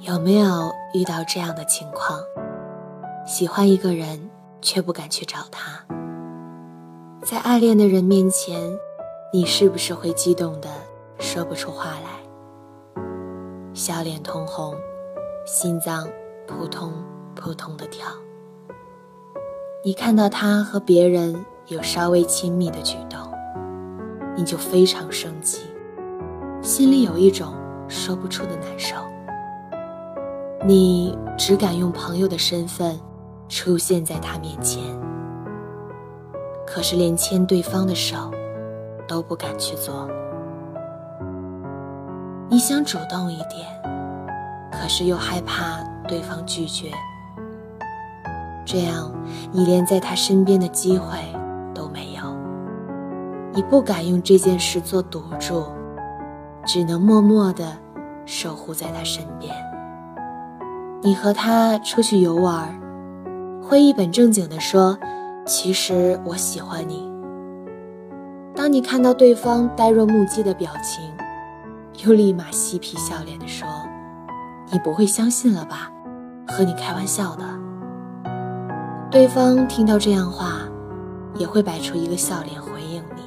有没有遇到这样的情况？喜欢一个人却不敢去找他，在爱恋的人面前，你是不是会激动的说不出话来，笑脸通红，心脏扑通扑通的跳？你看到他和别人有稍微亲密的举动，你就非常生气，心里有一种说不出的难受。你只敢用朋友的身份出现在他面前，可是连牵对方的手都不敢去做。你想主动一点，可是又害怕对方拒绝，这样你连在他身边的机会都没有。你不敢用这件事做赌注，只能默默的守护在他身边。你和他出去游玩，会一本正经地说：“其实我喜欢你。”当你看到对方呆若木鸡的表情，又立马嬉皮笑脸地说：“你不会相信了吧？和你开玩笑的。”对方听到这样话，也会摆出一个笑脸回应你：“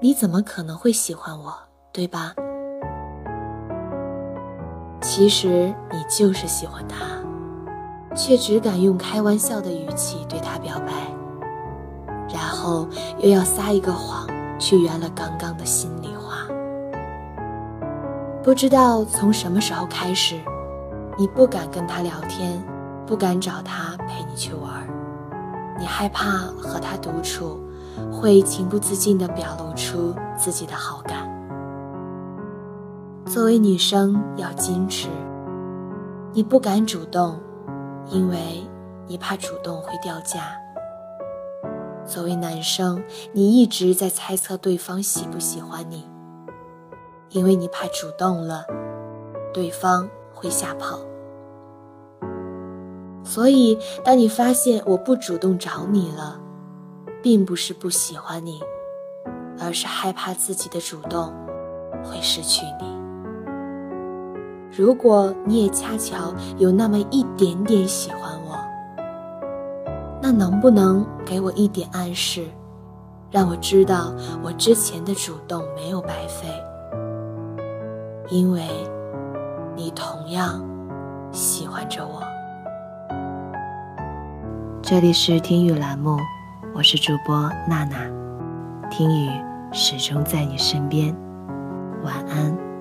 你怎么可能会喜欢我？对吧？”其实你就是喜欢他，却只敢用开玩笑的语气对他表白，然后又要撒一个谎去圆了刚刚的心里话。不知道从什么时候开始，你不敢跟他聊天，不敢找他陪你去玩，你害怕和他独处，会情不自禁地表露出自己的好感。作为女生要矜持，你不敢主动，因为你怕主动会掉价。作为男生，你一直在猜测对方喜不喜欢你，因为你怕主动了，对方会吓跑。所以，当你发现我不主动找你了，并不是不喜欢你，而是害怕自己的主动会失去你。如果你也恰巧有那么一点点喜欢我，那能不能给我一点暗示，让我知道我之前的主动没有白费？因为，你同样喜欢着我。这里是听雨栏目，我是主播娜娜，听雨始终在你身边，晚安。